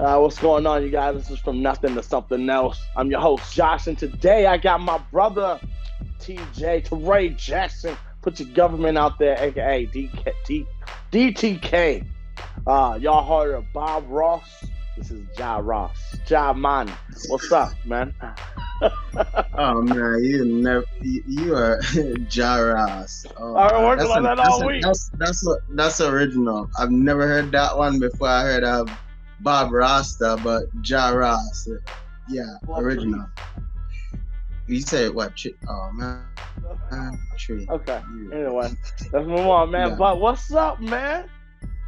Uh, what's going on, you guys? This is from nothing to something else. I'm your host, Josh, and today I got my brother, TJ, Tarray Jackson. Put your government out there, aka DK, D, DTK. Uh, y'all heard of Bob Ross? This is Ja Ross. Ja Man. What's up, man? oh man, you never you, are Ja Ross. Oh, I've been working on that all that's a- week. That's that's a- that's original. I've never heard that one before. I heard of Bob Rasta, but Ja Ross. Yeah, original. You say what? Oh man, man, tree. Okay. Anyway, let's move on, man. Yeah. But what's up, man?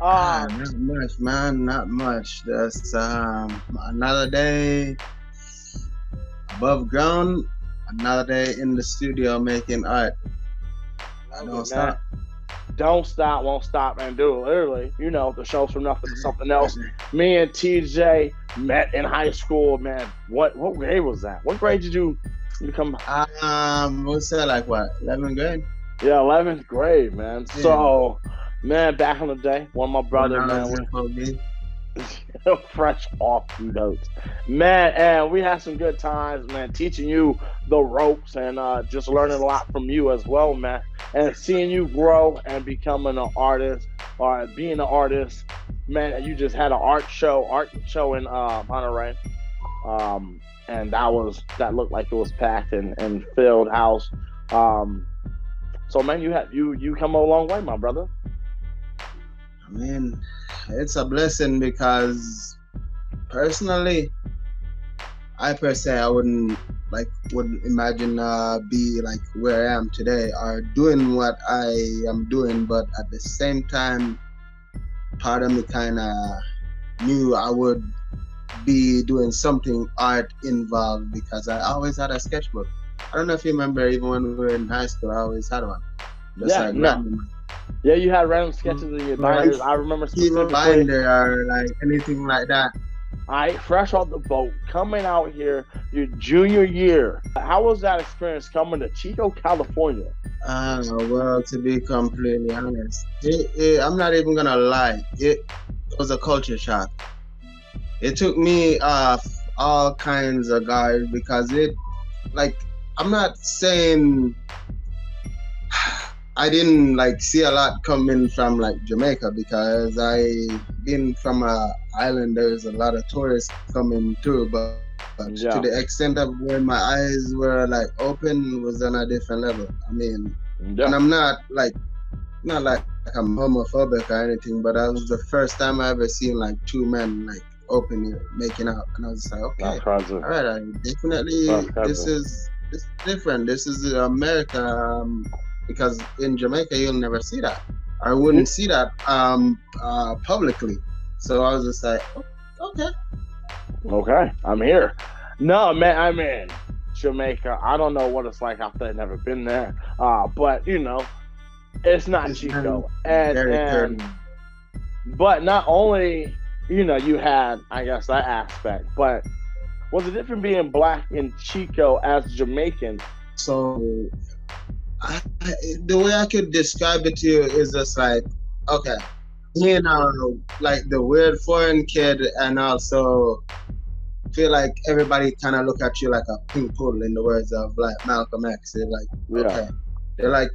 Ah, Uh, not much, man. Not much. Just um, another day above ground. Another day in the studio making art. I don't stop. Don't stop, won't stop, and do it. Literally, you know, the show's from nothing to something else. Me and TJ met in high school, man. What what grade was that? What grade did you become? Um, what's that like? What? 11th grade? Yeah, eleventh grade, man. Yeah. So, man, back in the day, one of my brothers, man, was in we fresh off notes, man, and we had some good times, man, teaching you the ropes and uh, just learning a lot from you as well, man, and seeing you grow and becoming an artist or being an artist, man. You just had an art show, art show in uh, Monterey, um, and that was that looked like it was packed and, and filled house. Um, so, man, you have you you come a long way, my brother. I mean, it's a blessing because personally, I per se, I wouldn't like wouldn't imagine uh be like where I am today or doing what I am doing, but at the same time, part of me kind of knew I would be doing something art involved because I always had a sketchbook. I don't know if you remember, even when we were in high school, I always had one. Just Yeah, like no. Yeah, you had random sketches in your binders. I remember specifically. binder or like anything like that. I fresh off the boat, coming out here your junior year. How was that experience coming to Chico, California? Uh, well, to be completely honest, it, it, I'm not even gonna lie. It was a culture shock. It took me off all kinds of guard because it, like, I'm not saying I didn't like see a lot coming from like Jamaica because I been from a island. There's a lot of tourists coming through, but, but Yeah. to the extent of where my eyes were like open was on a different level. I mean, and I'm not like not like I'm homophobic or anything, but that was the first time I ever seen like two men like openly making out, and I was like, okay, all right, I definitely this is this is different. This is America um, because in Jamaica you'll never see that. I wouldn't see that um, uh, publicly. So I was just like, "Oh, okay, Okay, I'm here. No, man, I'm in Jamaica. I don't know what it's like out there. I've never been there. Uh, but you know, it's not It's Chico. And, very and but not only you know you had I guess that aspect, but was it different being black in Chico as Jamaican? So, I, the way I could describe it to you is just like, okay, you know, like the weird foreign kid, and also feel like everybody kind of look at you like a pink poodle, in the words of like Malcolm X. They're like, Yeah, okay, they're like,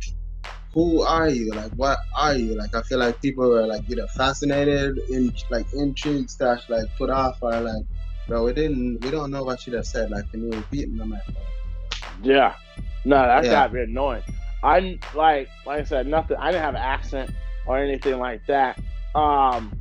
who are you? Like, what are you? Like, I feel like people were like either fascinated, in like intrigued, slash like put off, or like, bro, we didn't, we don't know what you just said. Like, can you repeat? And I'm like, yeah. No, that Yeah. got me annoying. I like like I said, nothing. I didn't have an accent or anything like that. Um,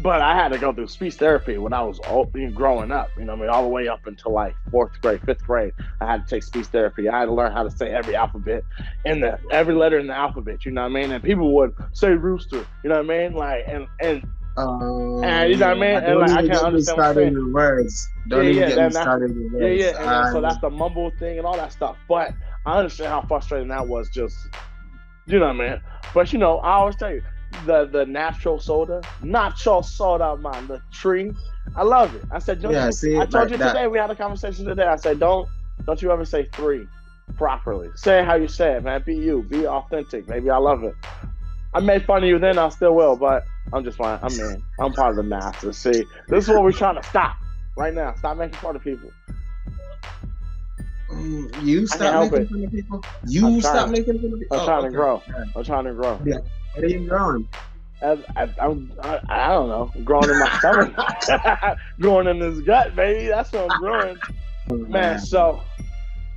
but I had to go through speech therapy when I was old, growing up. You know, I mean, all the way up until like fourth grade, fifth grade. I had to take speech therapy. I had to learn how to say every alphabet in the every letter in the alphabet. You know what I mean? And people would say rooster. You know what I mean? Like and and Um, And you know what I mean? And, like, I can't understand what I'm started saying. with words. Don't Yeah, even yeah, get me that- started with words. yeah, yeah. And so that's the mumble thing and all that stuff. But I understand how frustrating that was. Just you know what I mean? But you know, I always tell you the the natural soda, nacho soda, man, the tree. I love it. I said, don't Yeah, you, see, I told like you that. today. We had a conversation today. I said, don't don't you ever say three properly. Say how you say it, man. Be you. Be authentic. Maybe I love it. I made fun of you then. I still will. But I'm just fine i'm in I'm part of the masses. See, this is what we're trying to stop right now. Stop making fun of people. Mm, You stop making fun of people. You stop making fun of people. I'm Oh, trying to grow. I'm trying to grow. Yeah. What are you growing? As, I, I'm, I, I don't know. Growing in my stomach. growing in this gut, baby. That's what I'm growing. Man, so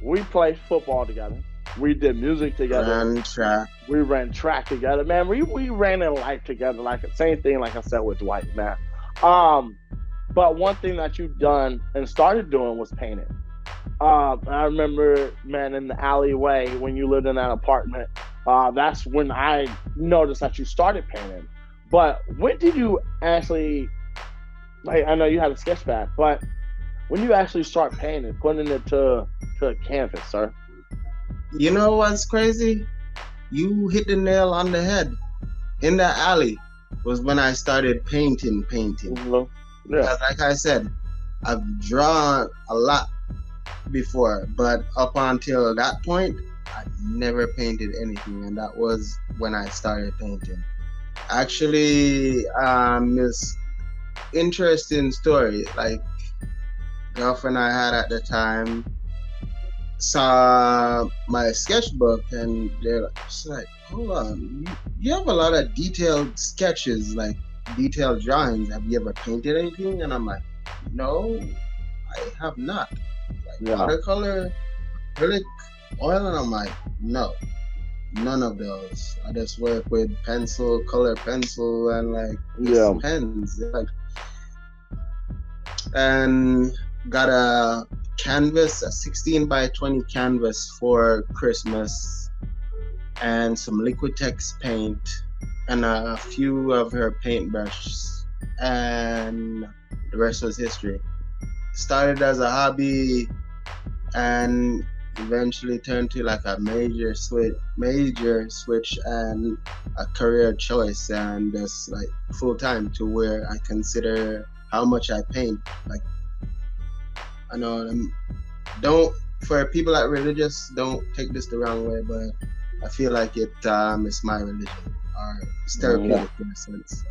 we played football together. We did music together. Run track. We ran track together, man. We we ran in life together, like the same thing, like I said with Dwight, man. Um, but one thing that you've done and started doing was painting. Um, I remember, man, in the alleyway when you lived in that apartment. Uh, that's when I noticed that you started painting. But when did you actually? Like, I know you had a sketch pad, but when you actually start painting, putting it to to canvas, sir. You know what's crazy? You hit the nail on the head. In the alley was when I started painting, painting. Yeah. Because like I said, I've drawn a lot before, but up until that point, I never painted anything, and that was when I started painting. Actually, um, this interesting story. Like, girlfriend I had at the time saw my sketchbook, and they're like, she's like, "Hold on, you, have a lot of detailed sketches, like detailed drawings. Have you ever painted anything?" And I'm like, "No, I have not." Like Yeah. watercolor, acrylic, oil, and I'm like, "No, none of those. I just work with pencil, color pencil, and like just Yeah. pens. Like, and got a canvas, a 16 by 20 canvas for Christmas, and some Liquitex paint, and a few of her paintbrushes, and the rest was history. Started as a hobby, and eventually turned to like a major switch, major switch, and a career choice, and just like full time to where I consider how much I paint. Like, I know um, don't for people that religious, don't take this the wrong way, but I feel like it um it's my religion or it's therapeutic in a sense.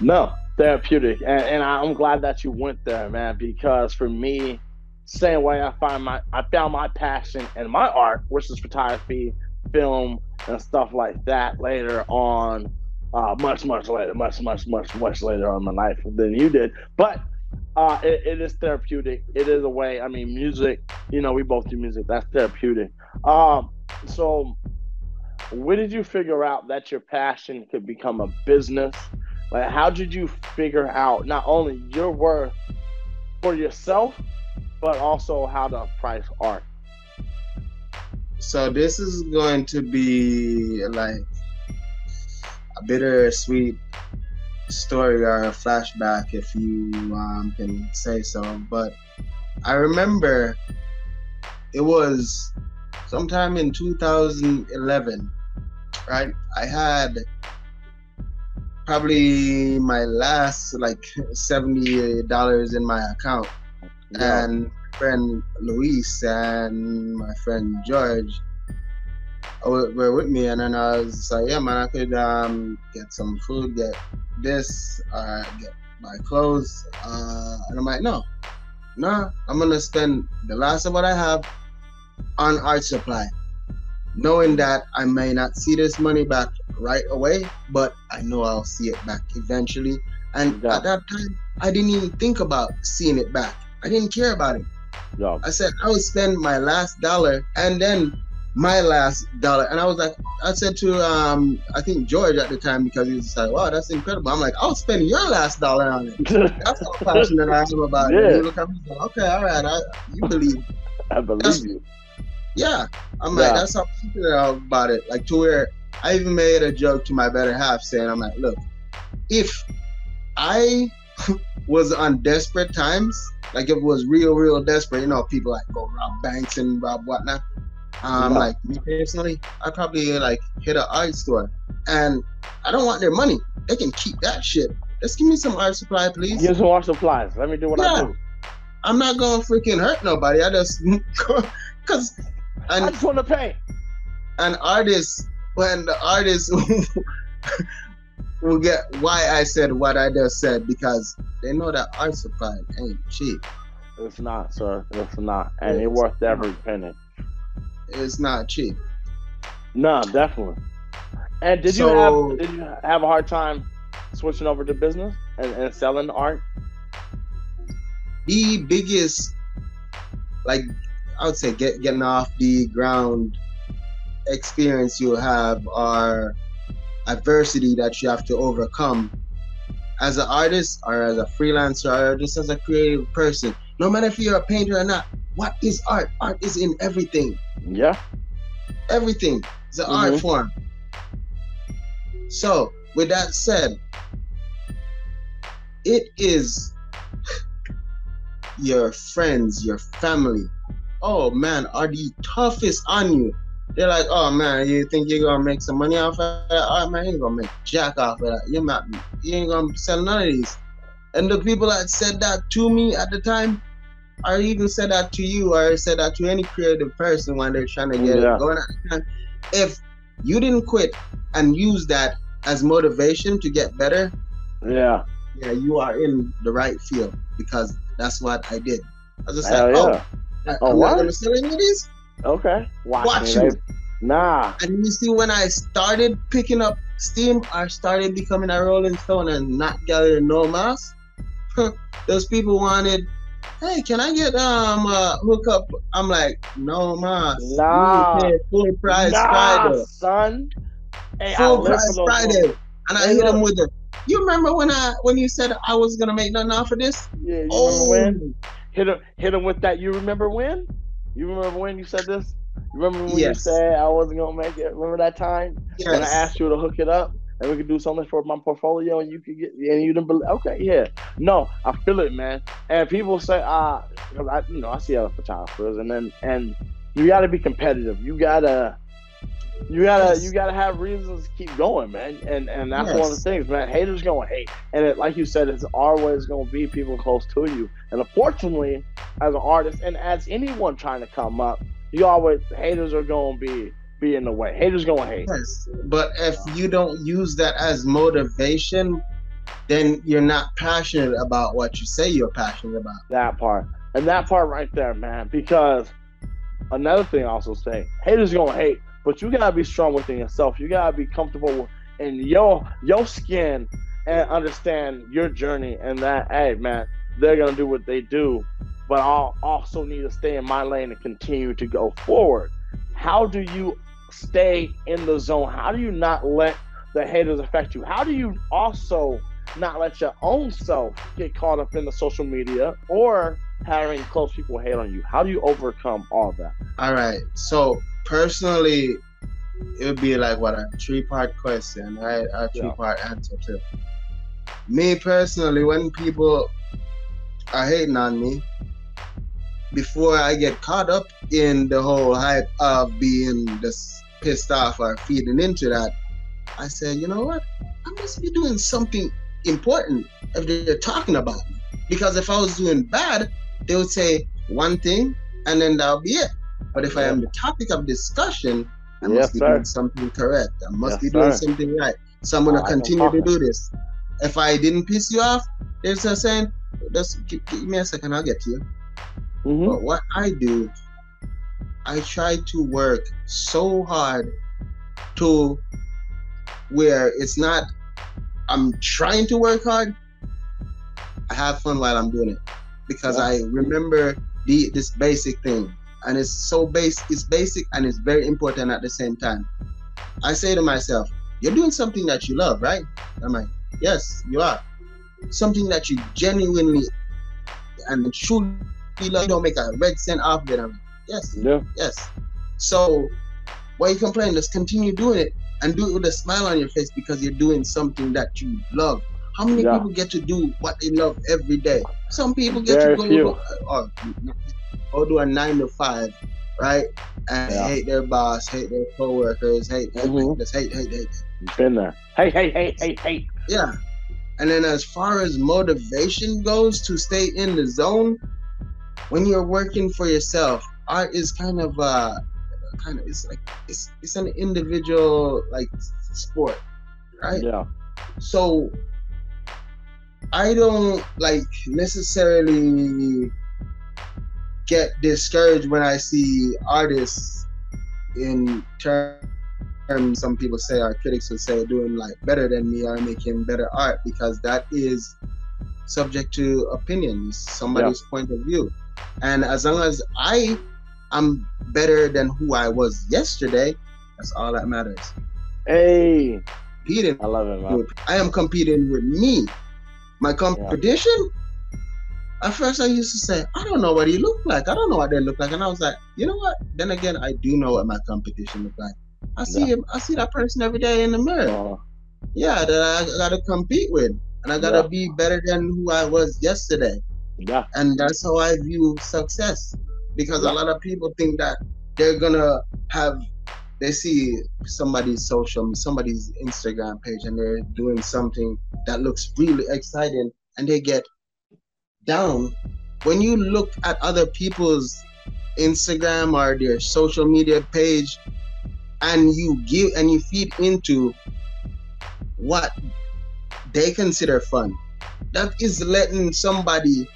No, therapeutic, and, and I'm glad that you went there, man. Because for me, same way I find my I found my passion in my art, which is photography, film, and stuff like that. Later on, uh, much much later, much much much much later on in my life than you did, but. Uh, it, it is therapeutic. It is a way. I mean, music. You know, we both do music. That's therapeutic. Um, so, when did you figure out that your passion could become a business? Like, how did you figure out not only your worth for yourself, but also how to price art? So this is going to be like a bittersweet story or a flashback, if you um, can say so. But I remember it was sometime in 2011, right? I had probably my last like $70 in my account and friend Luis and my friend George were were with me, and then I was like, "Yeah, man, I could um get some food, get this, uh, get my clothes." Uh, and I'm like, "No, no, I'm gonna spend the last of what I have on art supply, knowing that I may not see this money back right away, but I know I'll see it back eventually." And Yeah. at that time, I didn't even think about seeing it back. I didn't care about it. Yo, I said I would spend my last dollar and then my last dollar. And I was like, I said to um, I think George at the time because he was like, wow, that's incredible. I'm like, I'll spend your last dollar on it. That's how passionate I am about it. Yeah. And he looked at me said, okay, all right, I, you believe. I believe you. Yeah. I'm like, that's how passionate I am about it. Like to where I even made a joke to my better half saying, I'm like, look, if I was on desperate times, like if it was real, real desperate, you know, people like go rob banks and rob whatnot. Um, Yeah. like me personally, I probably like hit an art store, and I don't want their money. They can keep that shit. Just give me some art supply, please. Give some art supplies. Let me do what I Yeah. do. I'm not gonna freaking hurt nobody. I just because I just want to pay. an artist when the artist will get why I said what I just said because they know that art supply ain't cheap. It's not, sir. It's not, and it's worth every penny. It's not cheap. No, definitely. And did so, you have did you have a hard time switching over to business and, and selling art? The biggest, like I would say, get, getting off the ground experience you have are adversity that you have to overcome as an artist or as a freelancer or just as a creative person. No matter if you're a painter or not, what is art? Art is in everything. Yeah. Everything is an mm-hmm. art form. So, with that said, it is your friends, your family. Oh man, are the toughest on you. They're like, oh man, you think you're gonna make some money off of that? Oh man, you ain't gonna make jack off of that. You're not, you ain't gonna sell none of these. And the people that said that to me at the time, or even said that to you, or said that to any creative person when they're trying to get yeah. it going at the time. If you didn't quit and use that as motivation to get better, yeah, yeah, you are in the right field because that's what I did. I was just Hell like, oh, yeah. Uh, oh, oh, I'm what? not gonna sell any of these. Okay, watch, watch you. Nah. And you see, when I started picking up steam, I started becoming a Rolling Stone and not gathering no mass. Those people wanted hey, can I get um uh, hook up? I'm like, no mas. Nah. Full price nah, Friday. son. Hey, full price Friday. And I hit him with it. you remember when I when you said I was gonna make nothing off of this? Yeah, you oh. remember when? Hit him hit him with that. You remember when? You remember when you said this? You remember when yes. you said I wasn't gonna make it? Remember that time yes. when I asked you to hook it up? And we could do something for my portfolio and you could get and you didn't believe okay yeah. No i feel it man. And people say ah uh, i you know i see other photographers and then and you got to be competitive. You gotta you gotta yes. you gotta have reasons to keep going man. And and that's yes. one of the things man. Haters gonna hate. And it, like you said it's always gonna be people close to you. And unfortunately as an artist and as anyone trying to come up you always haters are gonna be be in the way. Haters gonna hate. Yes, but if you don't use that as motivation, then you're not passionate about what you say you're passionate about. That part. And that part right there, man. Because another thing I also say, haters gonna hate, but you gotta be strong within yourself. You gotta be comfortable in your your skin and understand your journey and that hey man, they're gonna do what they do. But I'll also need to stay in my lane and continue to go forward. How do you stay in the zone? How do you not let the haters affect you? How do you also not let your own self get caught up in the social media or having close people hate on you? How do you overcome all that? All right. So personally, it would be like what a three part question, right? A three part yeah. answer to. Me personally, when people are hating on me, before I get caught up in the whole hype of being this pissed off or feeding into that, I said, you know what? I must be doing something important if they're talking about me. Because if I was doing bad, they would say one thing and then that'll be it. But if I am the topic of discussion, I must yes, be sir. doing something correct. I must yes, be doing sir. something right. So I'm gonna oh, continue to do this. If I didn't piss you off, they're just saying, just give, give, me a second, I'll get to you. Mm-hmm. But what I do I try to work so hard to where it's not I'm trying to work hard. I have fun while I'm doing it because I remember the this basic thing, and it's so base. It's basic and it's very important at the same time. I say to myself, "You're doing something that you love, right?" I'm like, "Yes, you are." Something that you genuinely and truly love. You don't make a red cent off of it. I'm Yes. Yeah. Yes. So why you complain? Just continue doing it and do it with a smile on your face because you're doing something that you love. How many yeah. people get to do what they love every day? Some people get Very to go few. or, or do a nine to five, right? And yeah. hate their boss, hate their coworkers, hate mm-hmm. just hate, hate, hate. Been there. Hey, hey, hey, hey, hey. Yeah. And then as far as motivation goes to stay in the zone, when you're working for yourself, art is kind of uh kind of it's like it's it's an individual like sport, right? Yeah. So I don't like necessarily get discouraged when I see artists in terms some people say our critics would say doing like better than me or making better art because that is subject to opinions, somebody's yeah. point of view. And as long as I am better than who I was yesterday, that's all that matters. Hey, competing. I love it, man. I am competing with me. My competition. Yeah. At first, I used to say, I don't know what he looked like. I don't know what they look like, and I was like, you know what? Then again, I do know what my competition look like. I see yeah. him. I see that person every day in the mirror. Uh, yeah, that I gotta compete with, and I gotta yeah. be better than who I was yesterday. Yeah. And that's how I view success, because a lot of people think that they're gonna have. They see somebody's social, somebody's Instagram page, and they're doing something that looks really exciting, and they get down. When you look at other people's Instagram or their social media page, and you give and you feed into what they consider fun. That is letting somebody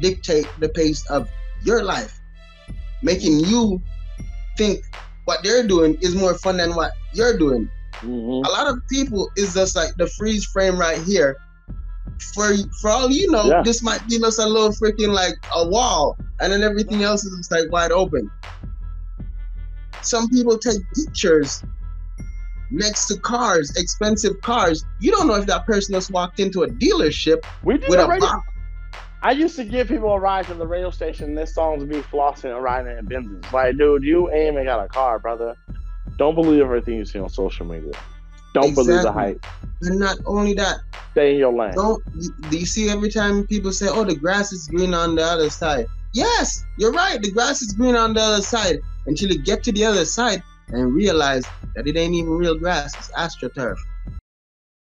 dictate the pace of your life, making you think what they're doing is more fun than what you're doing. Mm-hmm. A lot of people is just like the freeze frame right here. For for all you know, yeah. this might give us a little freaking like a wall, and then everything else is just like wide open. Some people take pictures next to cars, expensive cars. You don't know if that person just walked into a dealership we did with a radio. box. I used to give people a ride to the radio station. This song's be flossing and riding in Benzes. Like, dude, you ain't even got a car, brother. Don't believe everything you see on social media. Don't exactly. believe the hype. And not only that, stay in your lane. Don't do you see every time people say, "Oh, the grass is green on the other side"? Yes, you're right. The grass is green on the other side until you get to the other side and realize that it ain't even real grass, it's astroturf.